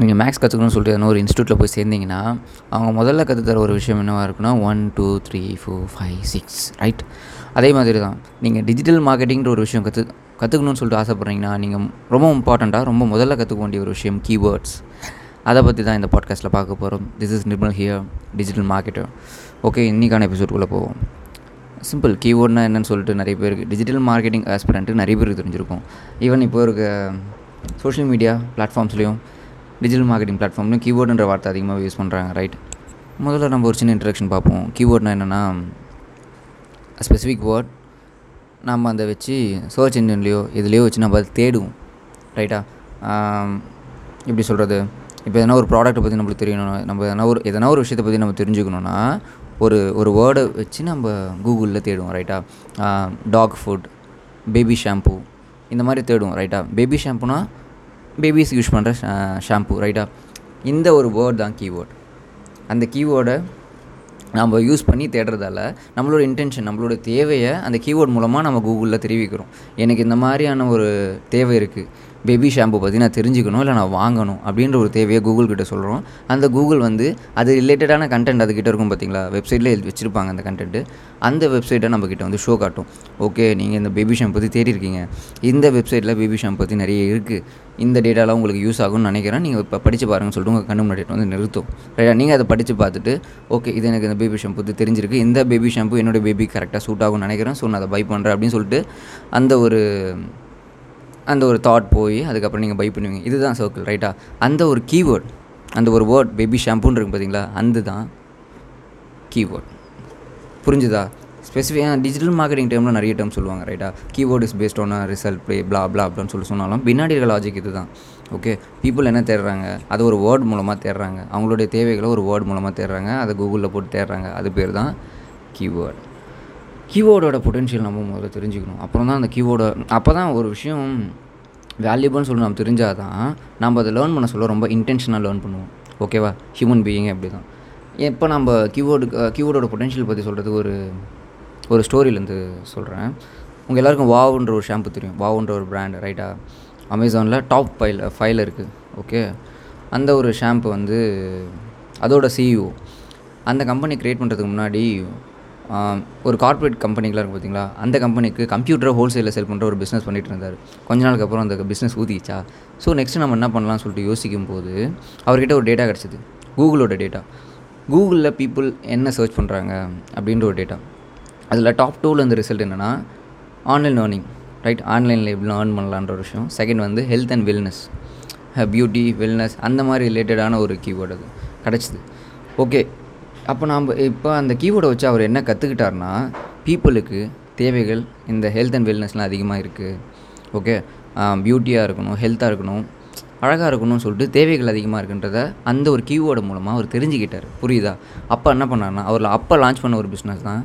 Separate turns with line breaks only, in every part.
நீங்கள் மேக்ஸ் கற்றுக்கணும்னு சொல்லிட்டு எதனா ஒரு இன்ஸ்டியூட்டில் போய் சேர்ந்தீங்கன்னா அவங்க முதல்ல கற்றுத் தர ஒரு விஷயம் என்னவாக இருக்குன்னா one two three four five six right அதே மாதிரி தான் நீங்கள் டிஜிட்டல் மார்க்கெட்டிங்கிற ஒரு விஷயம் கற்று கற்றுக்கணும்னு சொல்லிட்டு ஆசைப்பட்றீங்கன்னா நீங்கள் ரொம்ப இம்பார்ட்டண்ட்டாக ரொம்ப முதல்ல கற்றுக்க வேண்டிய ஒரு விஷயம் கீவேர்ட்ஸ் அதை பற்றி தான் இந்த பாட்காஸ்ட்டில் பார்க்க போகிறோம் this is Nirmal here digital marketer okay இன்றைக்கான எபிசோட்குள்ளே போவோம். சிம்பிள் கீவேர்ட்னா என்னன்னு சொல்லிட்டு நிறைய பேருக்கு டிஜிட்டல் மார்க்கெட்டிங் ஆஸ்பிரண்ட்டு நிறைய பேருக்கு தெரிஞ்சிருக்கும். ஈவன் இப்போ இருக்க சோஷியல் மீடியா பிளாட்ஃபார்ம்ஸ்லேயும் டிஜிட்டல் மார்க்கெட்டிங் பிளாட்ஃபார்ம்லையும் கீவேர்டுன்ற வார்த்தை அதிகமாக யூஸ் பண்ணுறாங்க ரைட் முதல்ல நம்ம ஒரு சின்ன இன்ட்ரடக்ஷன் பார்ப்போம். கீவேர்ட்னா என்னென்னா ஸ்பெசிஃபிக் வேர்ட் நம்ம அதை வச்சு சர்ச் இன்ஜின்லேயோ இதுலேயோ வச்சு நம்ம அதை தேடுவோம் ரைட்டா எப்படி சொல்கிறது இப்போ எதனா ஒரு ப்ராடக்ட்டை பற்றி நம்மளுக்கு தெரியணும் நம்ம எதனா ஒரு எதனா ஒரு விஷயத்தை பற்றி நம்ம தெரிஞ்சுக்கணுன்னா ஒரு ஒரு வேர்டை வச்சு நம்ம கூகுளில் தேடுவோம் ரைட்டா டாக் ஃபுட் பேபி ஷாம்பு இந்த மாதிரி தேடுவோம் ரைட்டா பேபி ஷாம்புனா பேபிஸ் யூஸ் பண்ணுற ஷாம்பு ரைட்டா இந்த ஒரு வேர்ட் தான் கீவேர்டு அந்த கீவேர்டை நம்ம யூஸ் பண்ணி தேடுறதால நம்மளோட இன்டென்ஷன் நம்மளோட தேவையை அந்த கீவேர்ட் மூலமாக நம்ம கூகுளில் தெரிவிக்கிறோம். எனக்கு இந்த மாதிரியான ஒரு தேவை இருக்குது பேபி ஷாம்பு பற்றி நான் தெரிஞ்சுக்கணும் இல்லை நான் வாங்கணும் அப்படின்ற ஒரு தேவையை கூகுள் கிட்ட சொல்கிறோம் அந்த கூகுள் வந்து அது ரிலேட்டடான கண்டென்ட் அதுக்கிட்ட இருக்கும் பார்த்தீங்களா வெப்சைட்டில் வச்சுருப்பாங்க அந்த கண்டென்ட்டு அந்த வெப்சைட்டை நம்மக்கிட்ட வந்து ஷோ காட்டும். ஓகே நீங்கள் இந்த பேபி ஷாம்பு பற்றி தேடிருக்கீங்க. இந்த வெப்சைட்டில் பேபி ஷாம்பு பற்றி நிறைய இருக்குது இந்த டேட்டாலாம் உங்களுக்கு யூஸ் ஆகும்னு நினைக்கிறேன். நீங்கள் இப்போ படித்து பாருங்கன்னு சொல்லிட்டு உங்கள் கண்ணு முன்னாடி வந்து நிறுத்தும். ரைட்டா நீங்கள் அதை படித்து பார்த்துட்டு ஓகே இது எனக்கு இந்த பேபி ஷாம்பு பற்றி தெரிஞ்சிருக்கு. இந்த பேபி ஷாம்பு என்னோடய பேபி கரெக்டாக சூட் ஆகும்னு நினைக்கிறேன். ஸோ நான் அதை பை பண்ணுறேன் அப்படின்னு சொல்லிட்டு அந்த ஒரு அந்த ஒரு தாட் போய் அதுக்கப்புறம் நீங்கள் பை பண்ணுவீங்க. இதுதான் சர்க்கிள் ரைட்டா அந்த ஒரு கீவேர்ட் அந்த ஒரு வேர்ட் பேபி ஷாம்புன்னு இருக்கு பார்த்தீங்களா அந்த தான் கீவேர்ட் புரிஞ்சுதா ஸ்பெசிஃபிக்காக டிஜிட்டல் மார்க்கெட்டிங் டைமில் நிறைய டைம் சொல்லுவாங்க ரைட்டா keyword is based on result blah blah blah அப்படின்னு சொல்லி சொன்னாலும் பின்னாடி இருக்க லாஜிக் இது தான் ஓகே பீப்புள் என்ன தேடுறாங்க? அது ஒரு வேர்ட் மூலமாக தேடுறாங்க. அவங்களுடைய தேவைகளை ஒரு வேர்ட் மூலமாக தேடுறாங்க. அதை கூகுளில் போட்டு தேடுறாங்க. அது பேர் தான் கீவேர்ட் கீவோர்டோட பொட்டென்ஷியல் நம்ம முதல்ல தெரிஞ்சுக்கணும். அப்புறம் தான் அந்த கீவேர்டை அப்போ தான் ஒரு விஷயம் வேல்யூபிள்னு சொல்லி நம்ம தெரிஞ்சால் தான் நம்ம அதை லேர்ன் பண்ண சொல்ல ரொம்ப இன்டென்ஷனாக லேர்ன் பண்ணுவோம். ஓகேவா ஹியூமன் பீயிங் அப்படி தான் எப்போ நம்ம கீவேர்டு கீபோர்டோட பொட்டென்ஷியல் பற்றி சொல்கிறதுக்கு ஒரு ஒரு ஸ்டோரியிலேருந்து சொல்கிறேன் உங்கள் எல்லாருக்கும் வாவுன்ற ஒரு ஷாம்பு தெரியும். வாவுன்ற ஒரு பிராண்ட் ரைட்டாக அமேசானில் டாப் ஃபைல் ஃபைல் இருக்குது ஓகே அந்த ஒரு ஷாம்பு வந்து அதோட சிஇஓ அந்த கம்பெனி க்ரியேட் பண்ணுறதுக்கு முன்னாடி ஒரு கார்ப்பரேட் கம்பெனிகளாக இருக்கும் பார்த்தீங்களா அந்த கம்பெனிக்கு கம்ப்யூட்டரை ஹோல்சேலில் செல் பண்ணுற ஒரு பிஸ்னஸ் பண்ணிகிட்டு இருந்தார். கொஞ்ச நாளுக்கு அப்புறம் அந்த பிஸ்னஸ் ஊதிச்சா? ஸோ நெக்ஸ்ட் நம்ம என்ன பண்ணலாம்னு சொல்லிட்டு யோசிக்கும் போது அவர்கிட்ட ஒரு டேட்டா கிடச்சிது. கூகுளோட டேட்டா கூகுளில் பீப்புள் என்ன சர்ச் பண்ணுறாங்க அப்படின்ற ஒரு டேட்டா அதில் டாப் டூவில் இந்த ரிசல்ட் என்னென்னா ஆன்லைன் லேர்னிங் ரைட் ஆன்லைனில் எப்படி ஏர்ன் பண்ணலான்ற ஒரு விஷயம். செகண்ட் வந்து health and wellness beauty wellness அந்த மாதிரி ரிலேட்டடான ஒரு கீவேர்டு அது. கிடச்சிது. ஓகே அப்போ நாம் இப்போ அந்த கீபோர்டை வச்சு அவர் என்ன கற்றுக்கிட்டார்னா பீப்புளுக்கு தேவைகள் இந்த ஹெல்த் அண்ட் வெல்னஸ்லாம் அதிகமாக இருக்குது ஓகே பியூட்டியாக இருக்கணும் ஹெல்த்தாக இருக்கணும் அழகாக இருக்கணும்னு சொல்லிட்டு தேவைகள் அதிகமாக இருக்குன்றத அந்த ஒரு கீவோர்டு மூலமாக அவர் தெரிஞ்சுக்கிட்டார். புரியுதா? அப்போ என்ன பண்ணார்னா அவரில் அப்போ லான்ச் பண்ண ஒரு பிஸ்னஸ் தான்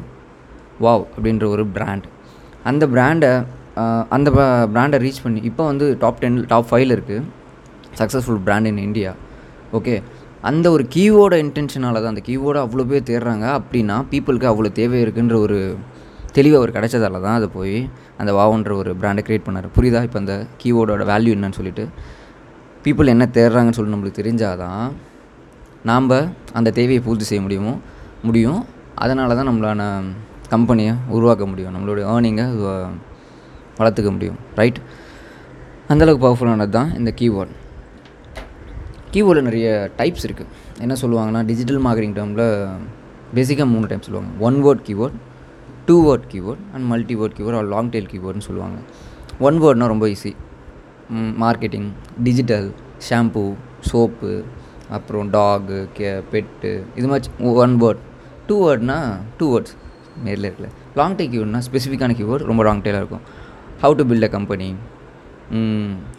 வாவ் அப்படின்ற ஒரு பிராண்ட் அந்த பிராண்டை அந்த பிராண்டை ரீச் பண்ணி இப்போ வந்து டாப் டென் டாப் ஃபைவ்ல இருக்குது successful brand in India okay அந்த ஒரு கீவோட இன்டென்ஷனால் தான் அந்த கீவோட அவ்வளோ பேர் தேடுறாங்க. அப்படின்னா பீப்புளுக்கு அவ்வளோ தேவை இருக்குன்ற ஒரு தெளிவு அவர் கிடைச்சதால தான் அதை போய் அந்த வாவுன்ற ஒரு பிராண்டை க்ரியேட் பண்ணார். புரியுதா? இப்போ அந்த கீவோர்டோட வேல்யூ என்னன்னு சொல்லிட்டு. பீப்புள் என்ன தேடுறாங்கன்னு சொல்லி நம்மளுக்கு தெரிஞ்சால் தான் நாம் அந்த தேவையை பூர்த்தி செய்ய முடியுமோ முடியும். அதனால தான் நம்மளான கம்பெனியை உருவாக்க முடியும். நம்மளுடைய ஏர்னிங்கை வளர்த்துக்க முடியும். ரைட் அந்தளவுக்கு பவர்ஃபுல்லானது தான் இந்த கீவேர்ட் கீபோர்டில் நிறைய டைப்ஸ் இருக்குது என்ன சொல்லுவாங்கன்னா டிஜிட்டல் மார்க்கெட்டிங் டேர்மில் பேசிக்காக மூணு டைப் சொல்லுவாங்க. One word keyword two word keyword and multi word keyword or long tail கீவேர்ட்னு சொல்லுவாங்க. ஒன் வேர்ட்னால் ரொம்ப easy marketing digital shampoo soap அப்புறம் டாகு கே பெட்டு இது மாதிரி ஒன் வேர்ட் டூ வேர்ட்னா டூ வேர்ட்ஸ் நேரில் இருக்கல லாங் டே கீவேர்ட்னா ஸ்பெசிஃபிக்கான கீவேர்ட் ரொம்ப லாங் டெயிலாக இருக்கும். How to build a company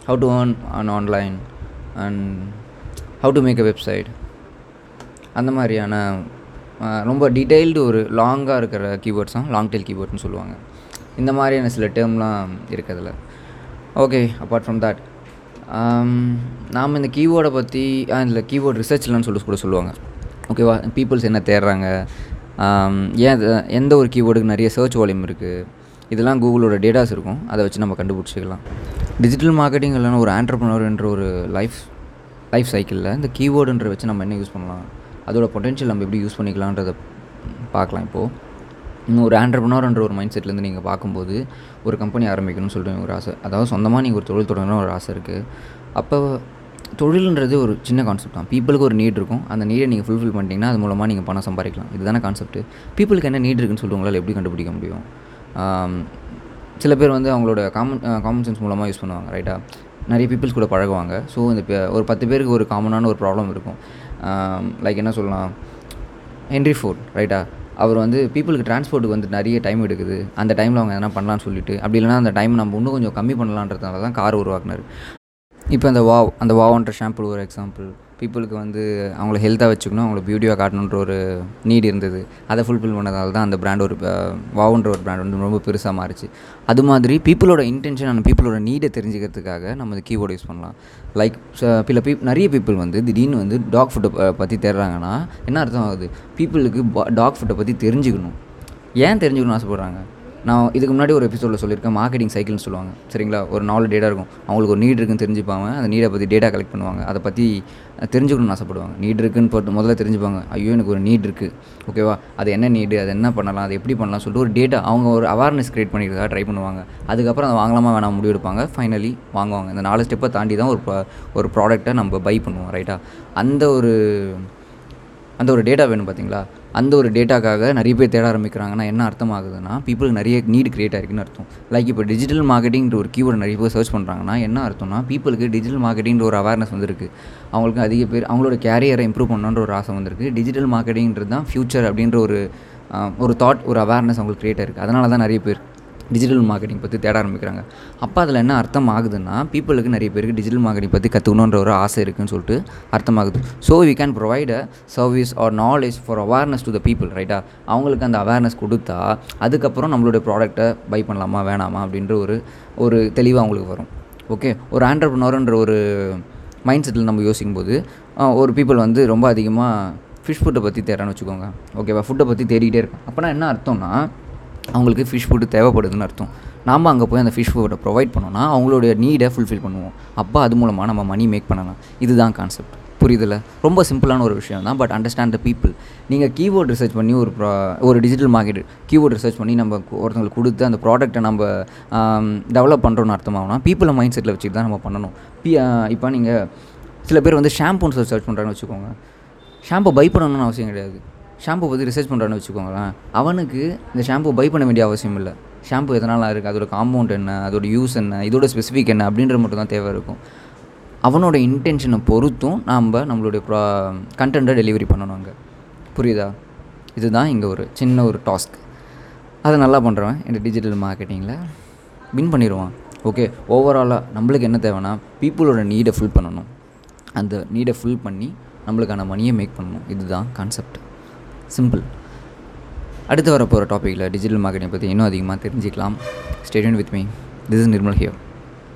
how to earn on online and how to make a website அந்த மாதிரியான ரொம்ப டீட்டெயில்டு ஒரு லாங்காக இருக்கிற கீவேர்ட்ஸ் தான் லாங் டெயில் கீவேர்ட்னு சொல்லுவாங்க. இந்த மாதிரியான சில டேர்ம்லாம் இருக்கிறதுல. ஓகே அப்பார்ட் ஃப்ரம் தட் நாம் இந்த கீவேர்டை பற்றி இதில் கீவேர்ட் ரிசர்ச்லன்னு சொல்லி கூட சொல்லுவாங்க. ஓகேவா பீப்புள்ஸ் என்ன தேடுறாங்க? ஏன் எந்த ஒரு கீவேர்டுக்கு நிறைய சர்ச் வால்யூம் இருக்குது இதெல்லாம் கூகுளோட டேட்டாஸ் இருக்கும். அதை வச்சு நம்ம கண்டுபிடிச்சிக்கலாம். டிஜிட்டல் மார்க்கெட்டிங் இல்லைன்னா ஒரு ஆண்டர்பனர் என்ற ஒரு லைஃப் லைஃப் சைக்கிளில் இந்த கீவேர்டுன்ற வச்சு நம்ம என்ன யூஸ் பண்ணலாம் அதோட பொட்டென்ஷியல் நம்ம எப்படி யூஸ் பண்ணிக்கலான்றதை பார்க்கலாம் இப்போது இன்னும் ஒரு ஆண்டர்பனர்ன்ற ஒரு மைண்ட் செட்லேருந்து நீங்கள் பார்க்கும்போது ஒரு கம்பெனி ஆரம்பிக்கணும்னு சொல்லிட்டு ஒரு ஆசை. அதாவது சொந்தமாக நீங்கள் ஒரு தொழில் தொடங்கணும் ஒரு ஆசை இருக்குது அப்போ தொழில்ன்றது ஒரு சின்ன கான்செப்ட் தான். பீப்புளுக்கு ஒரு நீட் இருக்கும். அந்த நீடை நீங்கள் ஃபுல்ஃபில் பண்ணிட்டீங்கன்னா அது மூலமாக நீங்கள் பணம் சம்பாதிக்கலாம். இதுதானே கான்செப்ட் பீப்புளுக்கு என்ன நீட் இருக்குன்னு சொல்லிட்டு உங்களால் எப்படி கண்டுபிடிக்க முடியும்? சில பேர் வந்து அவங்களோட காமன் காமன் சென்ஸ் மூலமாக யூஸ் பண்ணுவாங்க ரைட்டாக நிறைய பீப்புள்ஸ் கூட பழகுவாங்க. ஸோ இந்த ஒரு பத்து பேருக்கு ஒரு காமனான ஒரு ப்ராப்ளம் இருக்கும். லைக் என்ன சொல்லலாம்? ஹென்ரி ஃபோர்ட் ரைட்டா அவர் வந்து பீப்புளுக்கு டிரான்ஸ்போர்ட்டுக்கு வந்து நிறைய டைம் எடுக்குது. அந்த டைமில் அவங்க எதனா பண்ணலாம்னு சொல்லிட்டு. அப்படி இல்லைனா அந்த டைம் நம்ம இன்னும் கொஞ்சம் கம்மி பண்ணலான்றதுனால தான் கார் உருவாக்குனார். இப்போ அந்த வாவ் அந்த வாவன்ற ஷாம்பு ஒரு எக்ஸாம்பிள் பீப்புளுக்கு வந்து அவங்கள ஹெல்த்தாக வச்சுக்கணும் அவங்கள பியூட்டியாக காட்டணுன்ற ஒரு நீட் இருந்தது. அதை ஃபுல்ஃபில் பண்ணதால் தான் அந்த பிராண்ட் ஒரு வாவுன்ற ஒரு பிராண்ட் வந்து ரொம்ப பெருசாக மாறிச்சு. அது மாதிரி பீப்புளோட இன்டென்ஷன் அந்த பீப்புளோட நீடை தெரிஞ்சுக்கிறதுக்காக நம்ம இந்த கீபோர்டு யூஸ் பண்ணலாம். லைக் சில பீப் நிறைய பீப்புள் வந்து திடீர்னு வந்து டாக் ஃபுட்டை பற்றி தேடுறாங்கன்னா என்ன அர்த்தம் ஆகுது? பீப்புளுக்கு டாக் ஃபுட்டை பற்றி தெரிஞ்சுக்கணும். ஏன் தெரிஞ்சுக்கணும்னு ஆசைப்படுறாங்க? நான் இதுக்கு முன்னாடி ஒரு எபிசோடில் சொல்லியிருக்கேன் மார்க்கெட்டிங் சைக்கிள்னு சொல்லுவாங்க. சரிங்களா? ஒரு நாலு டேட்டா இருக்கும். அவங்களுக்கு ஒரு நீட் இருக்குன்னு தெரிஞ்சுப்பாங்க. அந்த நீடை பற்றி டேட்டா கலெக்ட் பண்ணுவாங்க. அதை பற்றி தெரிஞ்சுக்கணும்னு ஆசைப்படுவாங்க. நீட் இருக்குன்னு போட்டு முதல்ல தெரிஞ்சுப்பாங்க. ஐயோ எனக்கு ஒரு நீட் இருக்குது ஓகேவா அது என்ன நீடு அது என்ன பண்ணலாம்? அது எப்படி பண்ணலாம் சொல்லிட்டு ஒரு டேட்டா அவங்க ஒரு அவேர்னஸ் க்ரியேட் பண்ணிக்கிறதுக்காக ட்ரை பண்ணுவாங்க. அதுக்கப்புறம் அதை வாங்கலாமா வேணாம் முடிவு எடுப்பாங்க. ஃபைனலி வாங்குவாங்க. இந்த நாலு ஸ்டெப்பை தாண்டி தான் ஒரு ஒரு ப்ராடக்ட்டை நம்ம பை பண்ணுவோம் ரைட்டா அந்த ஒரு அந்த ஒரு டேட்டா வேணும் பார்த்தீங்களா அந்த ஒரு டேட்டாக்காக நிறைய பேர் தேட ஆரம்பிக்கிறாங்கன்னா என்ன அர்த்தம் ஆகுதுன்னா பீப்புளுக்கு நிறைய நீடு கிரியேட் ஆகிருக்குன்னு அர்த்தம். லைக் இப்போ டிஜிட்டல் மார்க்கெட்டிங்கிற ஒரு கீவேர்டு நிறைய பேர் சர்ச் பண்ணுறாங்கன்னா என்ன அர்த்தம்னா பீப்புளுக்கு டிஜிட்டல் மார்க்கெட்டிங்கிற ஒரு அவேர்னஸ் வந்திருக்கு. அவங்களுக்கு அதிக பேர் அவங்களோட கேரியரை இம்ப்ரூவ் பண்ணணுன்ற ஒரு ஆசை வந்திருக்கு. டிஜிட்டல் மார்க்கெட்டிங்கிறது தான் ஃப்யூச்சர் அப்படின்ற ஒரு ஒரு தாட் ஒரு அவேர்னஸ் அவங்களுக்கு க்ரியேட் ஆயிருக்கு. அதனால தான் நிறைய பேர் டிஜிட்டல் மார்க்கெட்டிங் பற்றி தேட ஆரம்பிக்கிறாங்க. அப்போ அதில் என்ன அர்த்தம் ஆகுதுன்னா பீப்புளுக்கு நிறைய பேருக்கு டிஜிட்டல் மார்க்கெட்டிங் பற்றி கற்றுக்கணுன்ற ஒரு ஆசை இருக்குன்னு சொல்லிட்டு அர்த்தமாகுது. So we can provide a service or knowledge for awareness to the people ரைட்டா அவங்களுக்கு அந்த அவேர்னஸ் கொடுத்தா அதுக்கப்புறம் நம்மளுடைய ப்ராடக்ட்டை பை பண்ணலாமா வேணாமா அப்படின்ற ஒரு ஒரு தெளிவு அவங்களுக்கு வரும். ஓகே ஒரு ஆண்டர்பனர்ன்ற ஒரு மைண்ட் செட்டில் நம்ம யோசிக்கும்போது போது ஒரு பீப்புள் வந்து ரொம்ப அதிகமாக ஃபிஷ் ஃபுட்டை பற்றி தேடுறான்னு வச்சுக்கோங்க. ஓகேவா ஃபுட்டை பற்றி தேடிக்கிட்டே இருக்கும் அப்போனா என்ன அர்த்தம்னா அவங்களுக்கு ஃபிஷ் ஃபுட்டு தேவைப்படுதுன்னு அர்த்தம். நாம் அங்கே போய் அந்த ஃபிஷ் ஃபுட்டை ப்ரொவைட் பண்ணோன்னா அவங்களுடைய நீடை ஃபுல்ஃபில் பண்ணுவோம். அப்போ அது மூலமாக நம்ம மணி மேக் பண்ணலாம். இதுதான் கான்செப்ட் புரியுதுல? ரொம்ப சிம்பிளான ஒரு விஷயம் தான். பட் அண்டர்ஸ்டாண்ட் த பீப்புள் நீங்கள் கீபோர்ட் ரிசர்ச் பண்ணி ஒரு ப்ரா ஒரு டிஜிட்டல் மார்க்கெட் கீபோர்ட் ரிசர்ச் பண்ணி நம்ம ஒருத்தங்களுக்கு கொடுத்து அந்த ப்ராடக்ட்டை நம்ம டெவலப் பண்ணுறோன்னு அர்த்தமாகனா பீப்புளை மைண்ட் செட்டில் வச்சுட்டு தான் நம்ம பண்ணணும். பி இப்போ நீங்கள் சில பேர் வந்து ஷாம்புன்னு சர்ச் பண்ணுறாங்கன்னு வச்சுக்கோங்க. ஷாம்பு பை பண்ணணும்னு அவசியம் கிடையாது. ஷாம்பு பற்றி ரிசர்ச் பண்ணுறான்னு வச்சுக்கோங்களேன். அவனுக்கு இந்த ஷாம்பு பை பண்ண வேண்டிய அவசியம் இல்லை. ஷாம்பு எதனால் இருக்குது அதோட காம்பவுண்ட் என்ன? அதோட யூஸ் என்ன? இதோட ஸ்பெசிஃபிக் என்ன? அப்படின்றது மட்டும் தான் தேவை இருக்கும். அவனோட இன்டென்ஷனை பொறுத்தும் நாம் நம்மளுடைய ப்ரா கண்டென்ட்டை டெலிவரி பண்ணணும் அங்கே. புரியுதா? இதுதான் இங்கே ஒரு சின்ன ஒரு டாஸ்க் அதை நல்லா பண்ணுறவன் இந்த டிஜிட்டல் மார்க்கெட்டிங்கில் வின் பண்ணிடுவான். ஓகே ஓவராலாக நம்மளுக்கு என்ன தேவைன்னா பீப்புளோட நீடை ஃபில் பண்ணணும். அந்த நீடை ஃபில் பண்ணி நம்மளுக்கான மணியை மேக் பண்ணணும். இதுதான் கான்செப்ட் சிம்பிள் அடுத்து வரப்போகிற டாப்பிக்கில் டிஜிட்டல் மார்க்கெட்டிங் பற்றி இன்னும் அதிகமாக தெரிஞ்சுக்கலாம். Stay tuned with me this is Nirmal here